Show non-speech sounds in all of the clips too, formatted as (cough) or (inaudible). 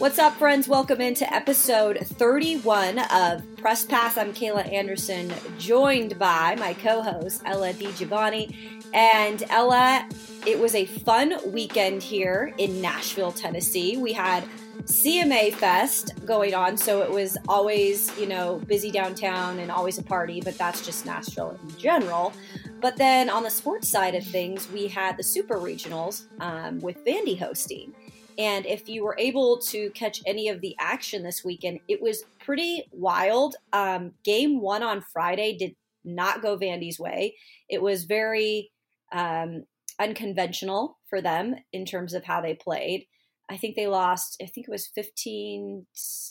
What's up, friends? Welcome into episode 31 of Press Pass. I'm Kayla Anderson, joined by my co host, Ella DiGiovanni. And Ella, it was a fun weekend here in Nashville, Tennessee. We had CMA Fest going on, so it was always, you know, busy downtown and always a party, but that's just Nashville in general. But then on the sports side of things, we had the Super Regionals um, with Vandy hosting. And if you were able to catch any of the action this weekend, it was pretty wild. Um, game one on Friday did not go Vandy's way. It was very um, unconventional for them in terms of how they played. I think they lost, I think it was 15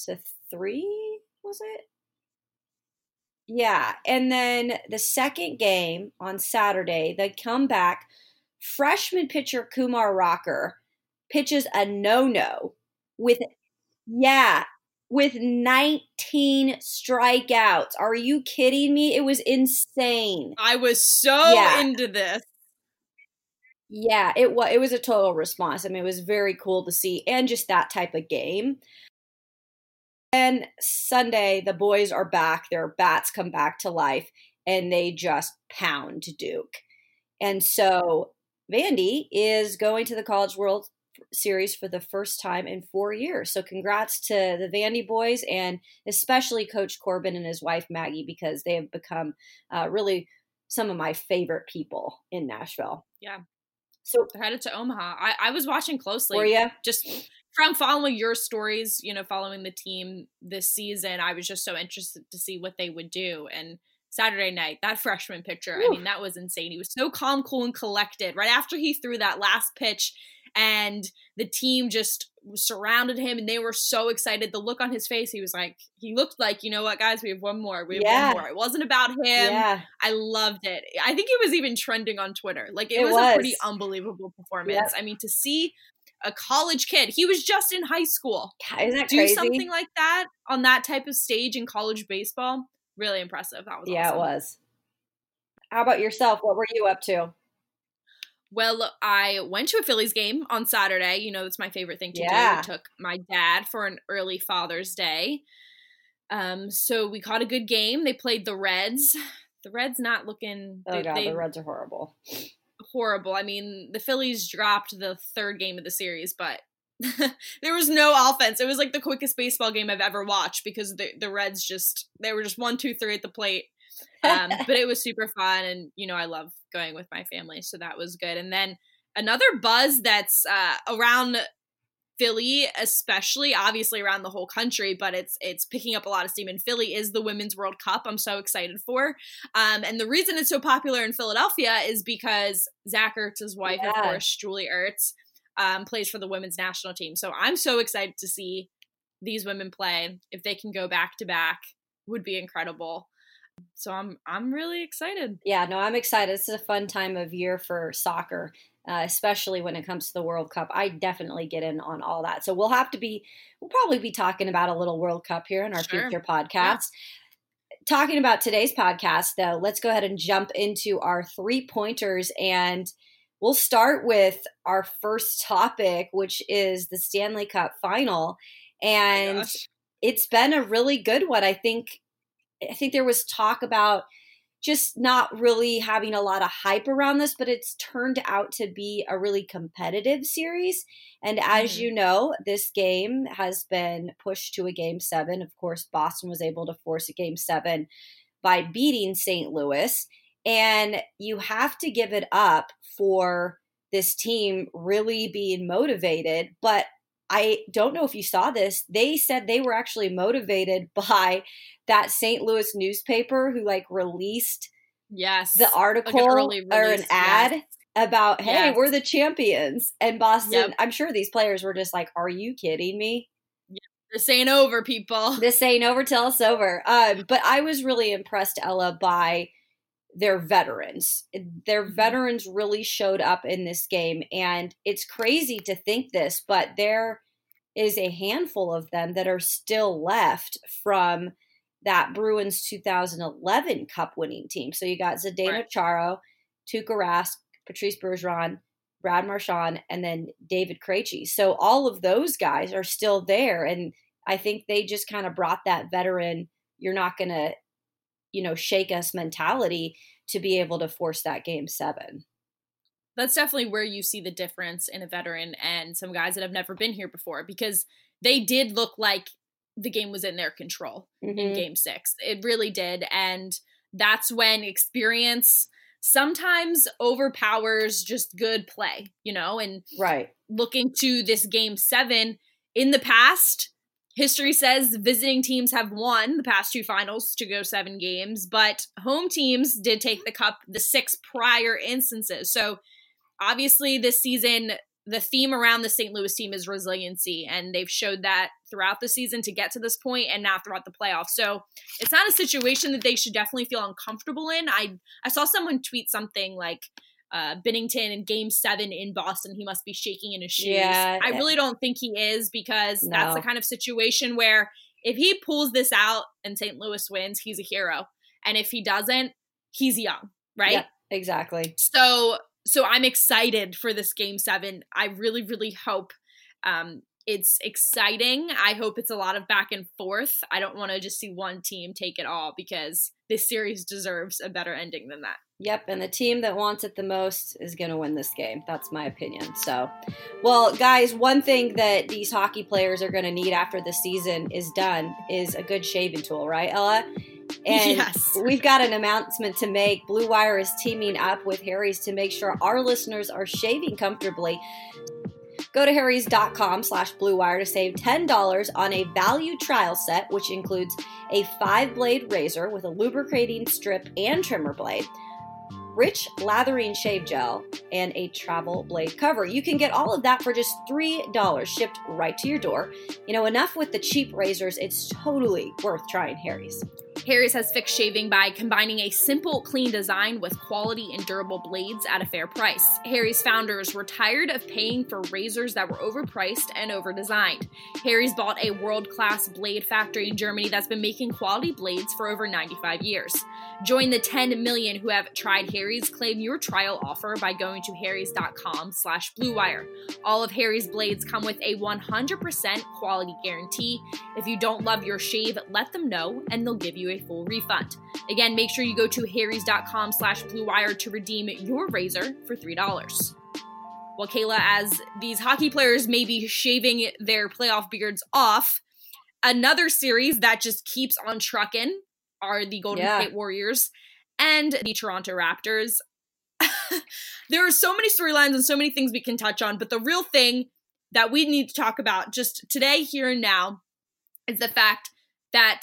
to 3, was it? Yeah. And then the second game on Saturday, they come back. Freshman pitcher Kumar Rocker pitches a no no with, yeah, with 19 strikeouts. Are you kidding me? It was insane. I was so yeah. into this. Yeah, it was it was a total response. I mean, it was very cool to see and just that type of game. And Sunday, the boys are back. Their bats come back to life and they just pound Duke. And so Vandy is going to the College World Series for the first time in four years. So congrats to the Vandy boys and especially Coach Corbin and his wife Maggie because they have become uh, really some of my favorite people in Nashville. Yeah. So headed to Omaha. I, I was watching closely. Were you? Just from following your stories, you know, following the team this season, I was just so interested to see what they would do. And Saturday night, that freshman pitcher, Ooh. I mean, that was insane. He was so calm, cool, and collected. Right after he threw that last pitch, and the team just surrounded him and they were so excited. The look on his face, he was like, he looked like, you know what, guys, we have one more. We have yeah. one more. It wasn't about him. Yeah. I loved it. I think it was even trending on Twitter. Like it, it was, was, a pretty unbelievable performance. Yep. I mean, to see a college kid, he was just in high school. Isn't that do crazy? something like that on that type of stage in college baseball. Really impressive. That was yeah, awesome. it was. How about yourself? What were you up to? Well, I went to a Phillies game on Saturday. You know, that's my favorite thing to yeah. do. I took my dad for an early Father's Day. Um, so we caught a good game. They played the Reds. The Reds not looking. Oh they, god, they, the Reds are horrible. Horrible. I mean, the Phillies dropped the third game of the series, but (laughs) there was no offense. It was like the quickest baseball game I've ever watched because the the Reds just they were just one, two, three at the plate. Um, (laughs) but it was super fun, and you know I love going with my family, so that was good. And then another buzz that's uh, around Philly, especially obviously around the whole country, but it's it's picking up a lot of steam in Philly is the Women's World Cup. I'm so excited for, um, and the reason it's so popular in Philadelphia is because Zach Ertz's wife, yeah. of course, Julie Ertz, um, plays for the women's national team. So I'm so excited to see these women play. If they can go back to back, would be incredible so I'm I'm really excited. Yeah, no, I'm excited. This is a fun time of year for soccer, uh, especially when it comes to the World Cup. I definitely get in on all that. So we'll have to be we'll probably be talking about a little World Cup here in our sure. future podcast. Yeah. Talking about today's podcast, though, let's go ahead and jump into our three pointers and. We'll start with our first topic, which is the Stanley Cup final. And oh it's been a really good one. I think I think there was talk about just not really having a lot of hype around this, but it's turned out to be a really competitive series. And as mm-hmm. you know, this game has been pushed to a game seven. Of course, Boston was able to force a game seven by beating St. Louis. And you have to give it up for this team really being motivated. But I don't know if you saw this. They said they were actually motivated (laughs) by that St. Louis newspaper who like released yes the article like an or an ad yes. about hey yes. we're the champions and Boston. Yep. I'm sure these players were just like, are you kidding me? This ain't over, people. This ain't over till it's over. Um, but I was really impressed, Ella, by their veterans. Their mm-hmm. veterans really showed up in this game. And it's crazy to think this, but there is a handful of them that are still left from that Bruins 2011 Cup winning team. So you got Zdeno right. Chara, Tuukka Rask, Patrice Bergeron, Brad Marchand, and then David Krejci. So all of those guys are still there. And I think they just kind of brought that veteran, you're not going to you know, shake us mentality to be able to force that game seven. That's definitely where you see the difference in a veteran and some guys that have never been here before because they did look like the game was in their control mm-hmm. in game six. It really did. And that's when experience sometimes overpowers just good play, you know? And right. looking to this game seven in the past, History says visiting teams have won the past two finals to go seven games, but home teams did take the cup the six prior instances. So obviously, this season, the theme around the St. Louis team is resiliency, and they've showed that throughout the season to get to this point and now throughout the playoffs. So it's not a situation that they should definitely feel uncomfortable in. I I saw someone tweet something like, uh, Binnington in game seven in Boston, he must be shaking in his shoes. Yeah, I really don't think he is because no. that's the kind of situation where if he pulls this out and St. Louis wins, he's a hero. And if he doesn't, he's young, right? Yeah, exactly. So so I'm excited for this game seven. I really, really hope um, it's exciting. I hope it's a lot of back and forth. I don't want to just see one team take it all because this series deserves a better ending than that. Yep, and the team that wants it the most is going to win this game. That's my opinion. So, well, guys, one thing that these hockey players are going to need after the season is done is a good shaving tool, right, Ella? And yes. we've got an announcement to make. Blue Wire is teaming up with Harry's to make sure our listeners are shaving comfortably. Go to harrys.com slash bluewire to save $10 on a value trial set, which includes a five blade razor with a lubricating strip and trimmer blade rich lathering shave gel, and a travel blade cover. You can get all of that for just $3 shipped right to your door. You know, enough with the cheap razors, it's totally worth trying Harry's. Harry's has fixed shaving by combining a simple, clean design with quality and durable blades at a fair price. Harry's founders were tired of paying for razors that were overpriced and overdesigned. Harry's bought a world class blade factory in Germany that's been making quality blades for over 95 years. Join the 10 million who have tried Harry's. Claim your trial offer by going to harrys.com slash bluewire. All of Harry's blades come with a 100% quality guarantee. If you don't love your shave, let them know and they'll give you a full refund. Again, make sure you go to harrys.com slash bluewire to redeem your razor for $3. Well, Kayla, as these hockey players may be shaving their playoff beards off, another series that just keeps on trucking are the Golden yeah. State Warriors and the Toronto Raptors. (laughs) there are so many storylines and so many things we can touch on, but the real thing that we need to talk about just today, here and now, is the fact that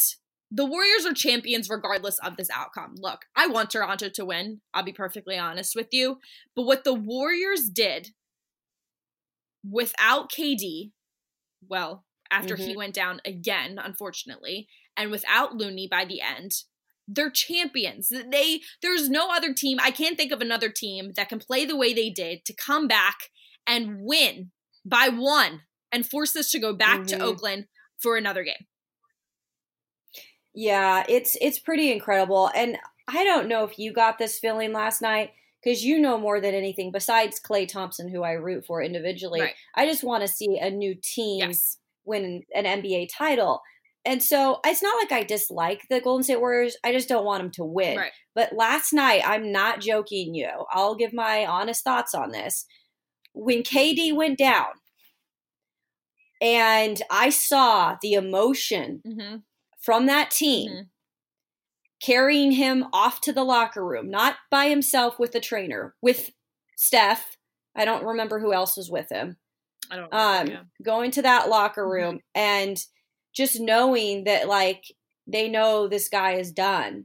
the Warriors are champions regardless of this outcome. Look, I want Toronto to win. I'll be perfectly honest with you. But what the Warriors did without KD, well, after mm-hmm. he went down again, unfortunately, and without Looney by the end, they're champions. They there's no other team. I can't think of another team that can play the way they did to come back and win by one and force us to go back mm-hmm. to Oakland for another game. Yeah, it's it's pretty incredible. And I don't know if you got this feeling last night because you know more than anything besides Klay Thompson, who I root for individually. Right. I just want to see a new team yes. win an NBA title. And so it's not like I dislike the Golden State Warriors. I just don't want them to win. Right. But last night, I'm not joking you. I'll give my honest thoughts on this. When KD went down and I saw the emotion mm-hmm. from that team mm-hmm. carrying him off to the locker room, not by himself with the trainer, with Steph, I don't remember who else was with him. I don't. Um, yeah. going to that locker Mhm. room and just knowing that like they know this guy is done.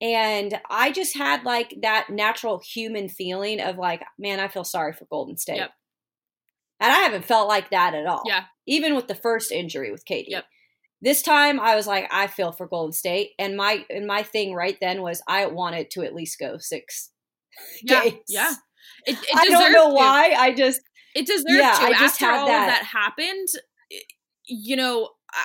And I just had like that natural human feeling of like, man, I feel sorry for Golden State. Yep. And I haven't felt like that at all. Yeah. Even with the first injury with KD. Yep. This time I was like, I feel for Golden State. And my and my thing right then was I wanted to at least go six (laughs) Yeah, games. yeah. It, it I don't know to. why. I just It deserved Yeah, to. I just After had all that- of that happened, you know, I,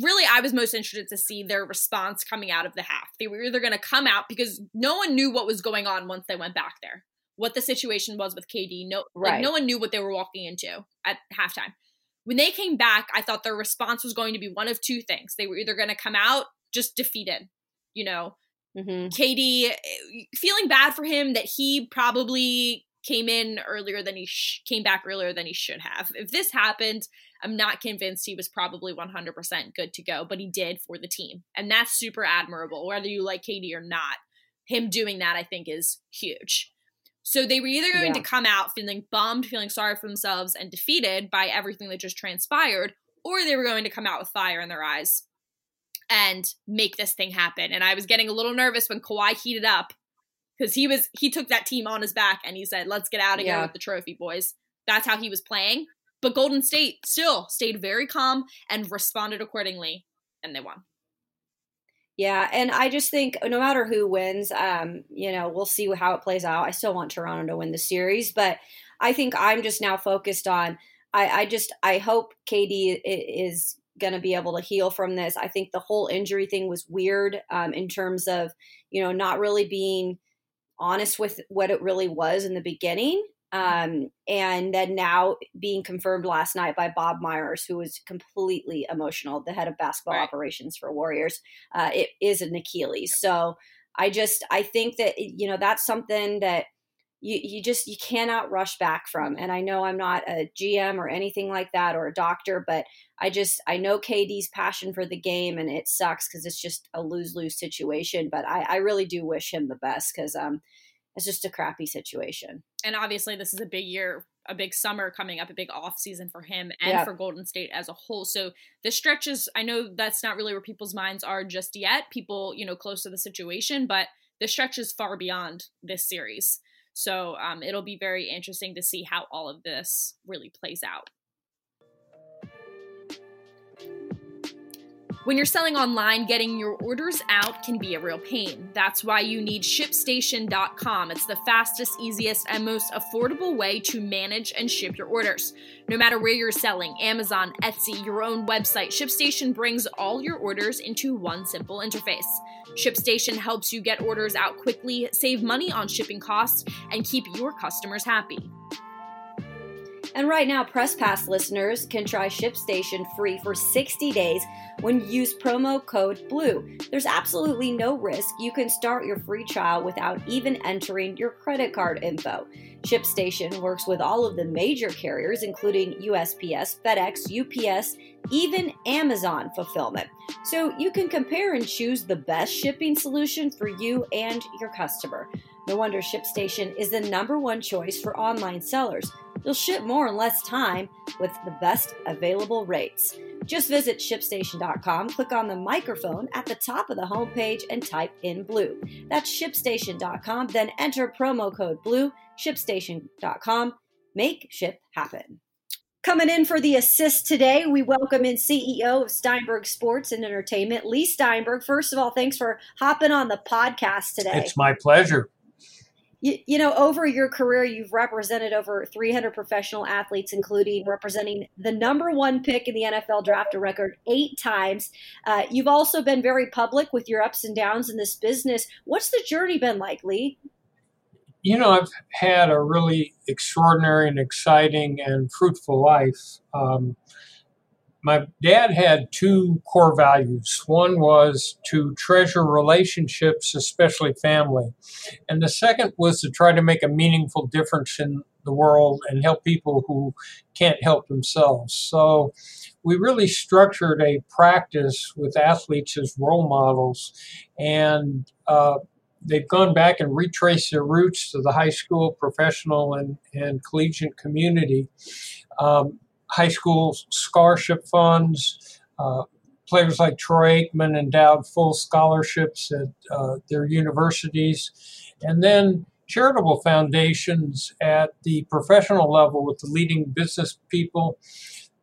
really, I was most interested to see their response coming out of the half. They were either going to come out because no one knew what was going on once they went back there, what the situation was with KD. No, like no one knew what they were walking into at halftime. When they came back, I thought their response was going to be one of two things. They were either going to come out just defeated, you know, mhm. KD eh, feeling bad for him that he probably came in earlier than he sh- came back earlier than he should have. If this happened, I'm not convinced he was probably 100% good to go, but he did for the team. And that's super admirable whether you like KD or not. Him doing that I think is huge. So they were either going Yeah. to come out feeling bummed, feeling sorry for themselves and defeated by everything that just transpired, or they were going to come out with fire in their eyes and make this thing happen. And I was getting a little nervous when Kawhi heated up because he was he took that team on his back and he said, "Let's get out of here with the trophy, boys." That's how he was playing. But Golden State still stayed very calm and responded accordingly, and they won. Yeah, and I just think no matter who wins, um, you know, we'll see how it plays out. I still want Toronto to win the series, but I think I'm just now focused on. I, I just I hope KD is going to be able to heal from this. I think the whole injury thing was weird um, in terms of you know not really being honest with what it really was in the beginning. Um, and then now being confirmed last night by Bob Myers, who was completely emotional, the head of basketball Right. operations for Warriors uh, it is an Achilles. So I just I think that you know that's something that you you just you cannot rush back from. And I know I'm not a GM or anything like that or a doctor, but I just I know KD's passion for the game, and it sucks because it's just a lose lose situation. But I, I really do wish him the best because um it's just a crappy situation. And obviously, this is a big year, a big summer coming up, a big off season for him and Yeah. for Golden State as a whole. So the stretches, I know that's not really where people's minds are just yet. People, you know, close to the situation, but the stretch is far beyond this series. So um, it'll be very interesting to see how all of this really plays out. When you're selling online, getting your orders out can be a real pain. That's why you need ShipStation.com. It's the fastest, easiest, and most affordable way to manage and ship your orders. No matter where you're selling Amazon, Etsy, your own website ShipStation brings all your orders into one simple interface. ShipStation helps you get orders out quickly, save money on shipping costs, and keep your customers happy. And right now, Press Pass listeners can try ShipStation free for 60 days when you use promo code BLUE. There's absolutely no risk. You can start your free trial without even entering your credit card info. ShipStation works with all of the major carriers, including USPS, FedEx, UPS, even Amazon fulfillment. So you can compare and choose the best shipping solution for you and your customer. No wonder ShipStation is the number one choice for online sellers. You'll ship more in less time with the best available rates. Just visit shipstation.com, click on the microphone at the top of the homepage, and type in blue. That's shipstation.com, then enter promo code blue, shipstation.com. Make ship happen. Coming in for the assist today, we welcome in CEO of Steinberg Sports and Entertainment, Lee Steinberg. First of all, thanks for hopping on the podcast today. It's my pleasure. You, you know, over your career, you've represented over 300 professional athletes, including representing the number one pick in the NFL draft, a record eight times. Uh, you've also been very public with your ups and downs in this business. What's the journey been like, Lee? You know, I've had a really extraordinary and exciting and fruitful life. Um, my dad had two core values. One was to treasure relationships, especially family. And the second was to try to make a meaningful difference in the world and help people who can't help themselves. So we really structured a practice with athletes as role models. And uh, they've gone back and retraced their roots to the high school, professional, and, and collegiate community. Um, high school scholarship funds, uh, players like Troy Aikman endowed full scholarships at uh, their universities, and then charitable foundations at the professional level with the leading business people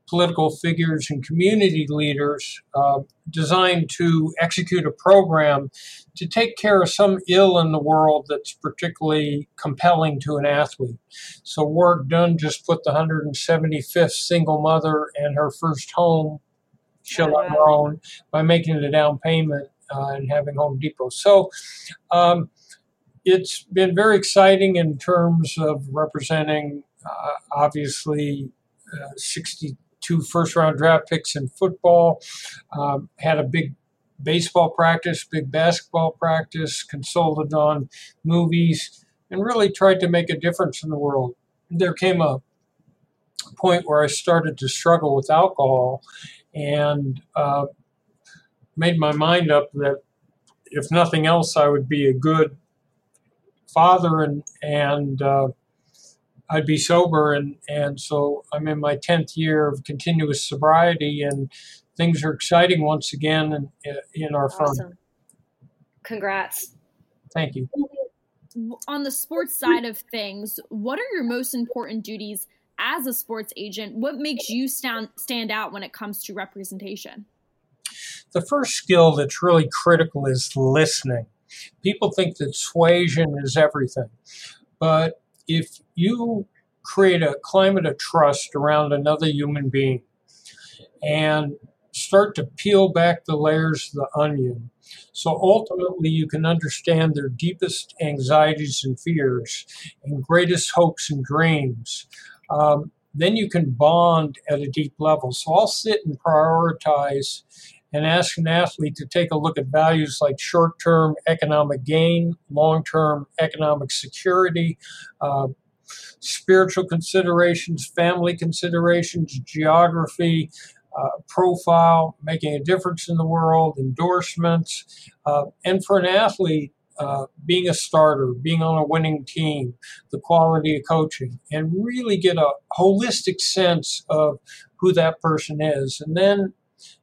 political figures and community leaders uh, designed to execute a program to take care of some ill in the world that's particularly compelling to an athlete. So, Warrick Dunn just put the 175th single mother and her first home she'll on her own by making a down payment uh, and having Home Depot. So, um, it's been very exciting in terms of representing, uh, obviously, uh, 60 two first round draft picks in football, um, had a big baseball practice, big basketball practice, consulted on movies, and really tried to make a difference in the world. There came a point where I started to struggle with alcohol and uh, made my mind up that if nothing else, I would be a good father and and uh, I'd be sober, and and so I'm in my tenth year of continuous sobriety, and things are exciting once again in, in our awesome. firm. Congrats! Thank you. On the sports side of things, what are your most important duties as a sports agent? What makes you stand stand out when it comes to representation? The first skill that's really critical is listening. People think that suasion is everything, but if you create a climate of trust around another human being and start to peel back the layers of the onion. So ultimately, you can understand their deepest anxieties and fears and greatest hopes and dreams. Um, then you can bond at a deep level. So I'll sit and prioritize and ask an athlete to take a look at values like short term economic gain, long term economic security, uh, spiritual considerations, family considerations, geography. Uh, profile, making a difference in the world, endorsements, uh, and for an athlete, uh, being a starter, being on a winning team, the quality of coaching, and really get a holistic sense of who that person is. And then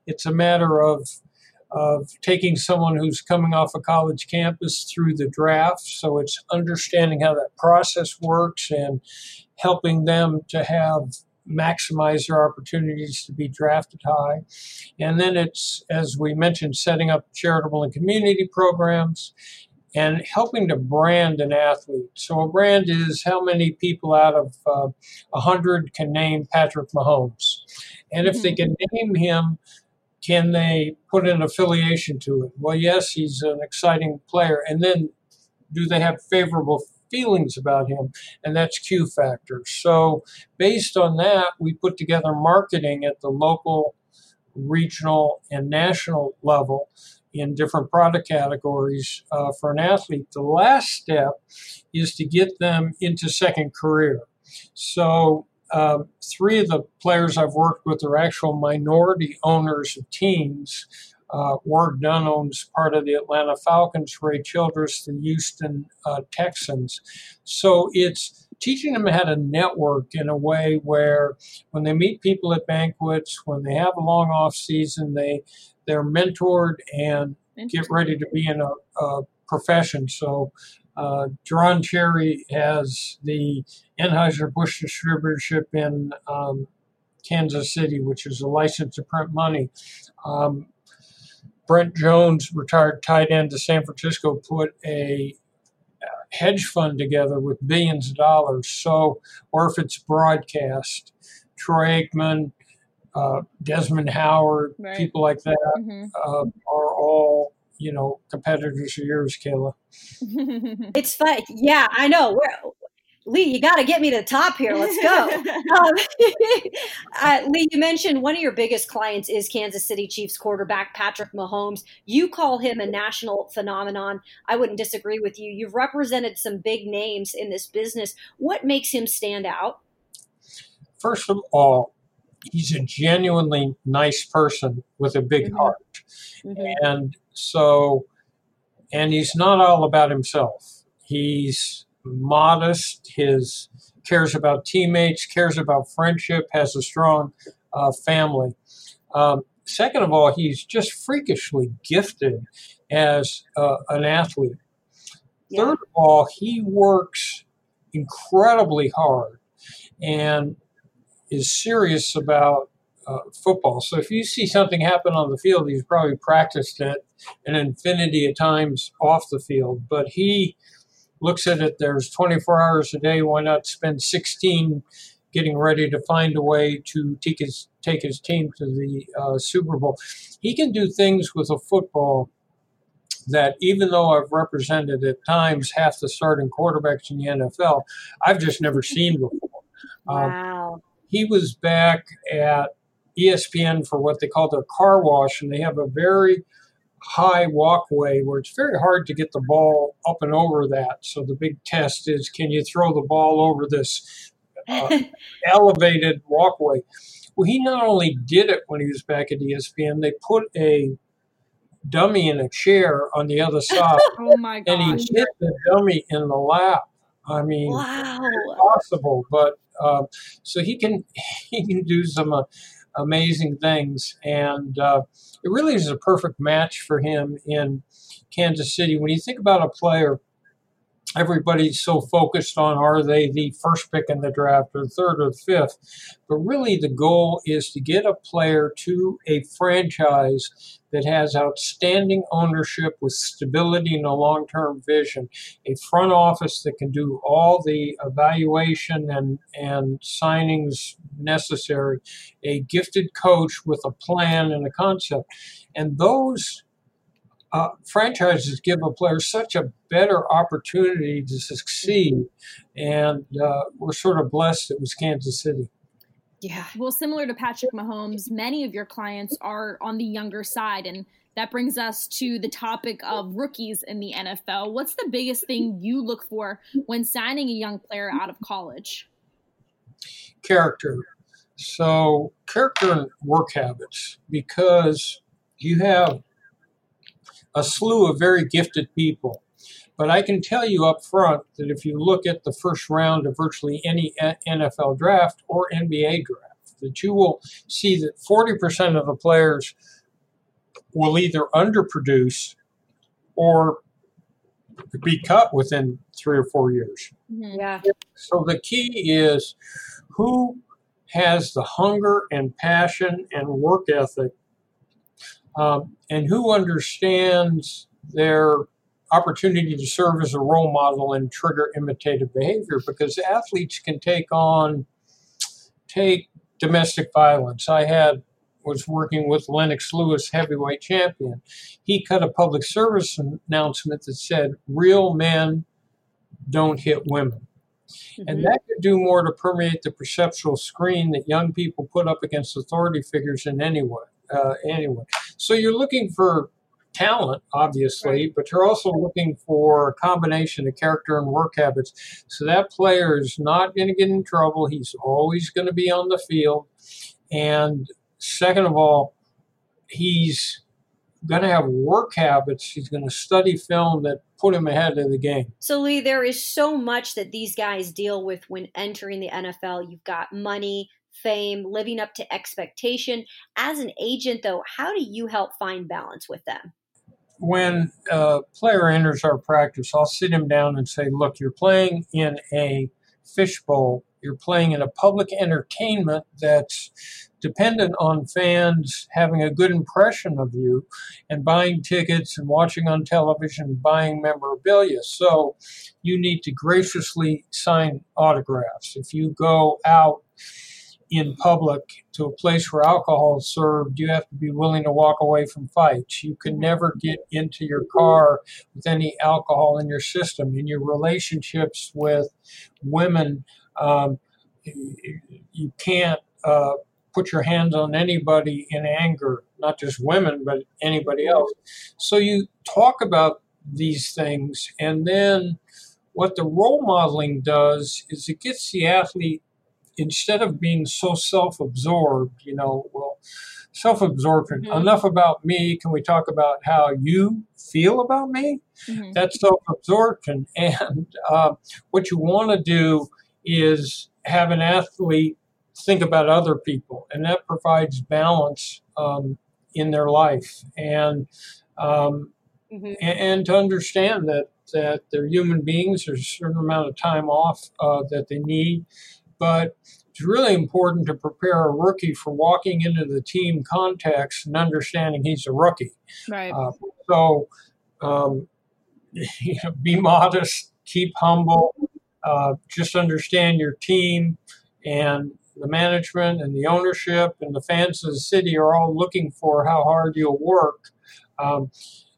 it's a matter of of taking someone who's coming off a college campus through the draft. So it's understanding how that process works and helping them to have maximize their opportunities to be drafted high. And then it's, as we mentioned, setting up charitable and community programs and helping to brand an athlete. So a brand is how many people out of uh, 100 can name Patrick Mahomes. And if they mm-hmm. can name him can they put an affiliation to it? Well, yes, he's an exciting player. And then do they have favorable feelings about him? And that's Q factor. So, based on that, we put together marketing at the local, regional, and national level in different product categories uh, for an athlete. The last step is to get them into second career. So, uh, three of the players I've worked with are actual minority owners of teams. Uh, Warrick Dunn owns part of the Atlanta Falcons, Ray Childress, the Houston uh, Texans. So it's teaching them how to network in a way where when they meet people at banquets, when they have a long off season, they they're mentored and get ready to be in a, a profession. So uh, Deron Cherry has the Anheuser-Busch distributorship in um, Kansas City, which is a license to print money. Um, Brent Jones, retired tight end to San Francisco, put a hedge fund together with billions of dollars. So, or if it's broadcast, Troy Aikman, uh, Desmond Howard, right. people like that mm-hmm. uh, are all you know competitors of yours, Kayla. (laughs) it's fun. Yeah, I know. We're, Lee, you got to get me to the top here. Let's go. (laughs) um, (laughs) uh, Lee, you mentioned one of your biggest clients is Kansas City Chiefs quarterback Patrick Mahomes. You call him a national phenomenon. I wouldn't disagree with you. You've represented some big names in this business. What makes him stand out? First of all, he's a genuinely nice person with a big mm-hmm. heart. Mm-hmm. And so and he's not all about himself. He's modest. His cares about teammates, cares about friendship, has a strong uh, family. Um, second of all, he's just freakishly gifted as uh, an athlete. Yeah. Third of all, he works incredibly hard and is serious about uh, football. So if you see something happen on the field, he's probably practiced it an infinity of times off the field. But he looks at it, there's 24 hours a day. Why not spend 16 getting ready to find a way to take his, take his team to the uh, Super Bowl? He can do things with a football that even though I've represented at times half the starting quarterbacks in the NFL, I've just never seen before. Um, wow. Um, he was back at ESPN for what they call their car wash, and they have a very high walkway where it's very hard to get the ball up and over that. So the big test is can you throw the ball over this uh, (laughs) elevated walkway? Well, he not only did it when he was back at ESPN, they put a dummy in a chair on the other (laughs) side. oh my god! And he hit the dummy in the lap. I mean, wow. possible, but uh, so he can (laughs) he can do some uh, amazing things, and uh, it really is a perfect match for him in Kansas City. When you think about a player everybody's so focused on are they the first pick in the draft or third or fifth. But really, the goal is to get a player to a franchise that has outstanding ownership with stability and a long term vision, a front office that can do all the evaluation and, and signings necessary, a gifted coach with a plan and a concept. And those uh, franchises give a player such a better opportunity to succeed, and uh, we're sort of blessed it was Kansas City. Yeah. Well, similar to Patrick Mahomes, many of your clients are on the younger side, and that brings us to the topic of rookies in the NFL. What's the biggest thing you look for when signing a young player out of college? Character. So, character and work habits, because you have a slew of very gifted people. But I can tell you up front that if you look at the first round of virtually any NFL draft or NBA draft, that you will see that 40% of the players will either underproduce or be cut within three or four years. Mm-hmm. Yeah. So the key is who has the hunger and passion and work ethic um, and who understands their opportunity to serve as a role model and trigger imitative behavior because athletes can take on take domestic violence i had was working with lennox lewis heavyweight champion he cut a public service announcement that said real men don't hit women mm-hmm. and that could do more to permeate the perceptual screen that young people put up against authority figures in any way uh, anyway. So you're looking for talent, obviously, but you're also looking for a combination of character and work habits. So that player is not going to get in trouble. He's always going to be on the field. And second of all, he's going to have work habits. He's going to study film that put him ahead of the game. So, Lee, there is so much that these guys deal with when entering the NFL. You've got money, fame, living up to expectation. As an agent, though, how do you help find balance with them? When a player enters our practice, I'll sit him down and say, Look, you're playing in a fishbowl. You're playing in a public entertainment that's dependent on fans having a good impression of you and buying tickets and watching on television, buying memorabilia. So you need to graciously sign autographs. If you go out in public to a place where alcohol is served, you have to be willing to walk away from fights. You can never get into your car with any alcohol in your system. In your relationships with women, um, you can't uh, put your hands on anybody in anger, not just women, but anybody else. So you talk about these things, and then what the role modeling does is it gets the athlete instead of being so self-absorbed, you know, well, self absorption. Mhm. Enough about me. Can we talk about how you feel about me? Mhm. That's self absorption. (laughs) And uh, what you want to do is have an athlete think about other people, and that provides balance um, in their life. And um, Mhm. and, and to understand that that they're human beings. There's a certain amount of time off uh, that they need, but it's really important to prepare a rookie for walking into the team context and understanding he's a rookie. Right. Uh, so, um, (laughs) you know, be modest, keep humble, uh, just understand your team and the management and the ownership and the fans of the city are all looking for how hard you'll work. Um,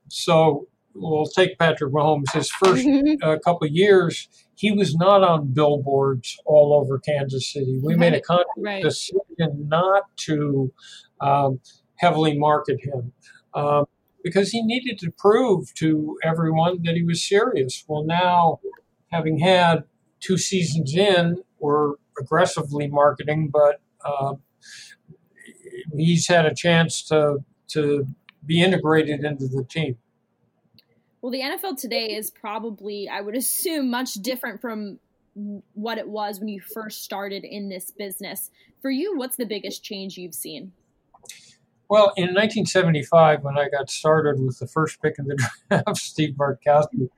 so we'll take Patrick Mahomes. His first (laughs) uh, couple of years, he was not on billboards all over Kansas City. We made a conscious right. decision not to um, heavily market him um, because he needed to prove to everyone that he was serious. Well, now, having had two seasons in, we're aggressively marketing, but uh, he's had a chance to to be integrated into the team. Well, the NFL today is probably, I would assume, much different from what it was when you first started in this business. For you, what's the biggest change you've seen? Well, in 1975, when I got started with the first pick in the (laughs) draft, Steve Bartkowski,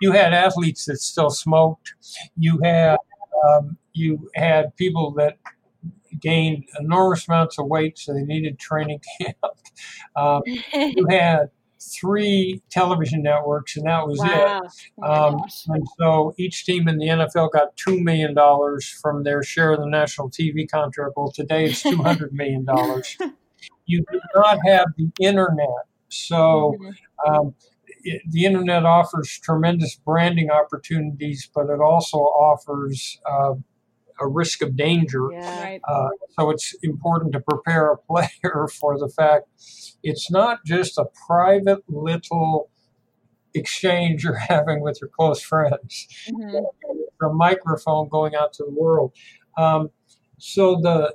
you had athletes that still smoked. You had um, you had people that gained enormous amounts of weight, so they needed training (laughs) camp. Um, you had three television networks, and that was it. wow. Oh my Um, gosh. and so each team in the NFL got $2 million from their share of the national TV contract. Well, today it's $200 million. (laughs) you do not have the internet. So Mhm. um, it, the internet offers tremendous branding opportunities, but it also offers uh, a risk of danger. Yeah. Right. Uh, so it's important to prepare a (laughs) player for the fact it's not just a private little exchange you're (laughs) having with your close friends. Mhm. A microphone going out to the world. Um, so the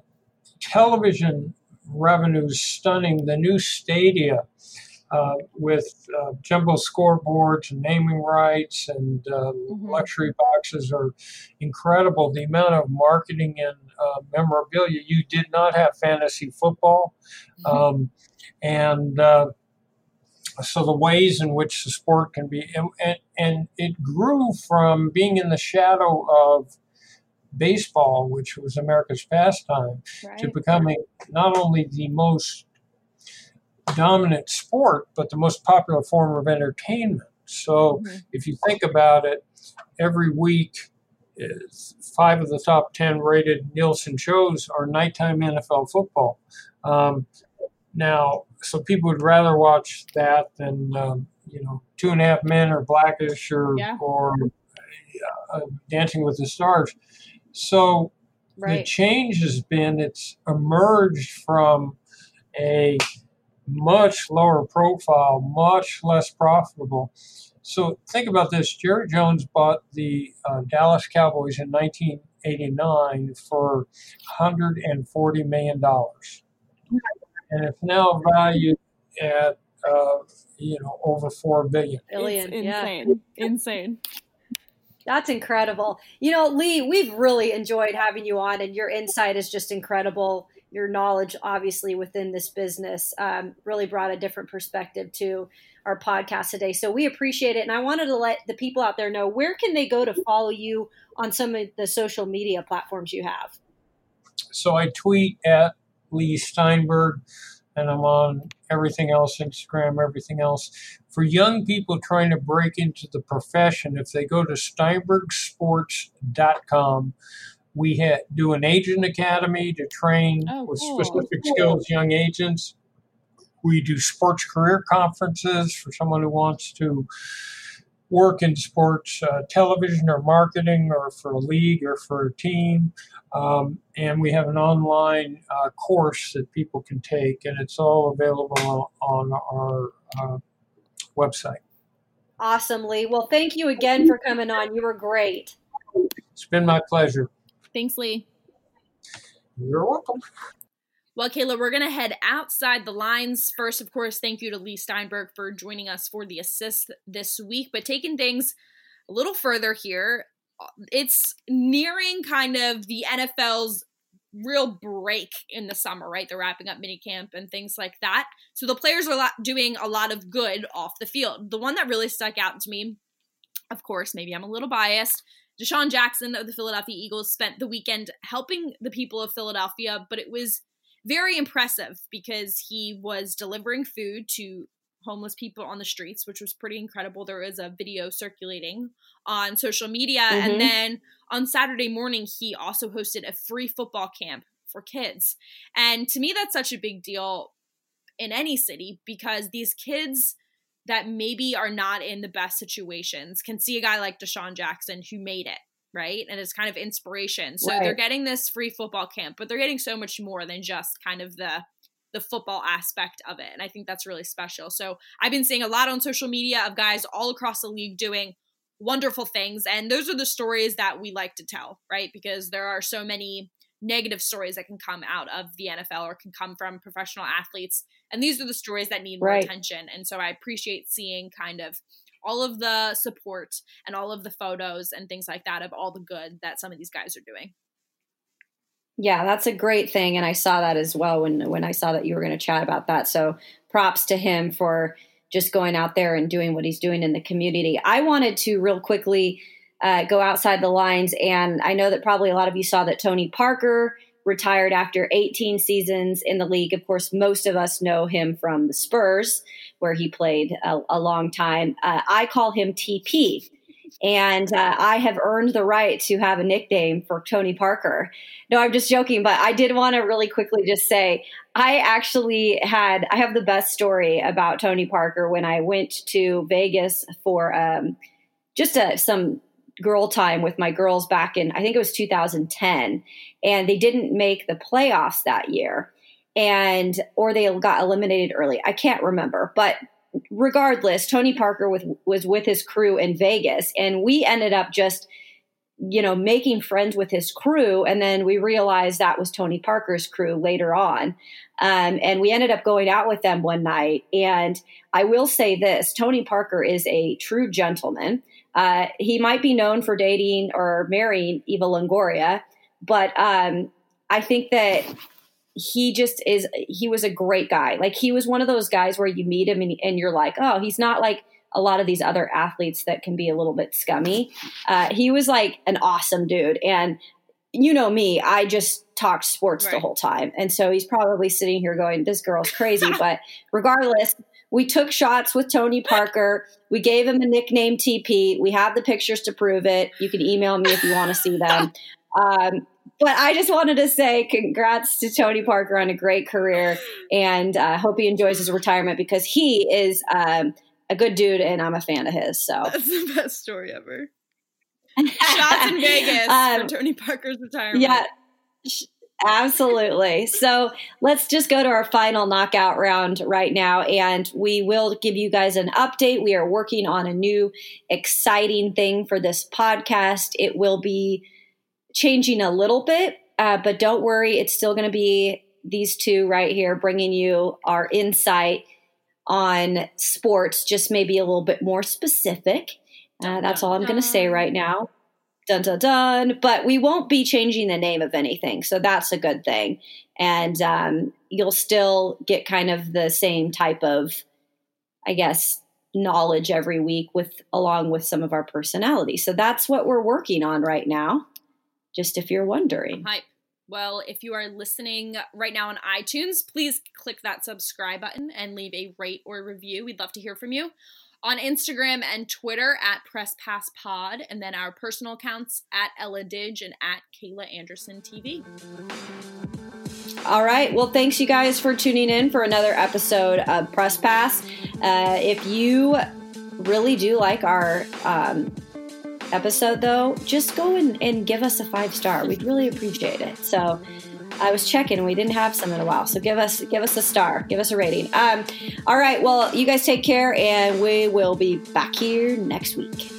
television revenue is stunning. The new stadia uh, with uh, jumbo scoreboards and naming rights and uh, Mhm. luxury boxes are incredible. The amount of marketing and uh, memorabilia. You did not have fantasy football. Um, and uh, so the ways in which the sport can be, and, and, and it grew from being in the shadow of baseball, which was America's pastime, to becoming not only the most dominant sport, but the most popular form of entertainment. So Mhm. if you think about it, every week, is five of the top 10 rated Nielsen shows are nighttime NFL football. Um, now, so people would rather watch that than, um, you know, Two and a Half Men or Blackish or, Yeah. or uh, Dancing with the Stars. So the change has been it's emerged from a much lower profile, much less profitable. So think about this: Jerry Jones bought the uh, Dallas Cowboys in 1989 for 140 million dollars, and it's now valued at uh, you know over four billion. Billion. It's Yeah. insane. Insane. That's incredible. You know, Lee, we've really enjoyed having you on, and your insight is just incredible. Your knowledge, obviously, within this business um, really brought a different perspective to our podcast today. So we appreciate it. And I wanted to let the people out there know where can they go to follow you on some of the social media platforms you have? So I tweet at Lee Steinberg, and I'm on everything else Instagram, everything else. For young people trying to break into the profession, if they go to steinbergsports.com, we ha- do an agent academy to train Oh, with cool. specific skills young agents. We do sports career conferences for someone who wants to work in sports uh, television or marketing or for a league or for a team. Um, and we have an online uh, course that people can take, and it's all available on our uh, website. Awesome, Lee. Well, thank you again for coming on. You were great. It's been my pleasure. Thanks, Lee. You're welcome. Well, Kayla, we're going to head outside the lines. First, of course, thank you to Lee Steinberg for joining us for the assist this week. But taking things a little further here, it's nearing kind of the NFL's real break in the summer, right? They're wrapping up minicamp and things like that. So the players are doing a lot of good off the field. The one that really stuck out to me, of course, maybe I'm a little biased. DeSean Jackson of the Philadelphia Eagles spent the weekend helping the people of Philadelphia, but it was very impressive because he was delivering food to homeless people on the streets, which was pretty incredible. There was a video circulating on social media. Mm-hmm. And then on Saturday morning, he also hosted a free football camp for kids. And to me, that's such a big deal in any city because these kids that maybe are not in the best situations can see a guy like DeSean Jackson who made it right? And it's kind of inspiration. So right. they're getting this free football camp, but they're getting so much more than just kind of the the football aspect of it. And I think that's really special. So I've been seeing a lot on social media of guys all across the league doing wonderful things. And those are the stories that we like to tell, right? Because there are so many negative stories that can come out of the NFL or can come from professional athletes. And these are the stories that need more right. attention. And so I appreciate seeing kind of all of the support and all of the photos and things like that of all the good that some of these guys are doing. Yeah, that's a great thing, and I saw that as well when when I saw that you were going to chat about that. So props to him for just going out there and doing what he's doing in the community. I wanted to real quickly uh, go outside the lines, and I know that probably a lot of you saw that Tony Parker retired after 18 seasons in the league. Of course, most of us know him from the Spurs, where he played a, a long time. Uh, I call him TP. And uh, I have earned the right to have a nickname for Tony Parker. No, I'm just joking, but I did want to really quickly just say I actually had, I have the best story about Tony Parker when I went to Vegas for um, just a, some girl time with my girls back in, I think it was 2010. And they didn't make the playoffs that year. And, or they got eliminated early. I can't remember. But regardless, Tony Parker with, was with his crew in Vegas. And we ended up just, you know, making friends with his crew. And then we realized that was Tony Parker's crew later on. Um, and we ended up going out with them one night. And I will say this Tony Parker is a true gentleman. Uh, he might be known for dating or marrying Eva Longoria, but um, I think that he just is, he was a great guy. Like, he was one of those guys where you meet him and, and you're like, oh, he's not like, a lot of these other athletes that can be a little bit scummy. Uh, he was like an awesome dude. And you know me, I just talked sports right. the whole time. And so he's probably sitting here going, this girl's crazy. (laughs) but regardless, we took shots with Tony Parker. We gave him a nickname TP. We have the pictures to prove it. You can email me if you want to see them. Um, but I just wanted to say congrats to Tony Parker on a great career and I uh, hope he enjoys his retirement because he is um, a good dude and I'm a fan of his. So that's the best story ever. (laughs) Shots in Vegas um, for Tony Parker's retirement. Yeah. Absolutely. So let's just go to our final knockout round right now, and we will give you guys an update. We are working on a new exciting thing for this podcast. It will be changing a little bit, uh, but don't worry, it's still going to be these two right here bringing you our insight on sports, just maybe a little bit more specific. Uh, that's all I'm going to say right now dun dun dun. But we won't be changing the name of anything, so that's a good thing. And um, you'll still get kind of the same type of, I guess, knowledge every week with along with some of our personality. So that's what we're working on right now. Just if you're wondering. Hype. Well, if you are listening right now on iTunes, please click that subscribe button and leave a rate or review. We'd love to hear from you on Instagram and Twitter at Press Pass Pod, and then our personal accounts at Ella Didge and at Kayla Anderson TV. All right. Well, thanks you guys for tuning in for another episode of Press Pass. Uh, if you really do like our um, episode, though, just go and, and give us a five star. We'd really appreciate it. So, I was checking, we didn't have some in a while. So give us give us a star, give us a rating. Um, all right, well, you guys take care, and we will be back here next week.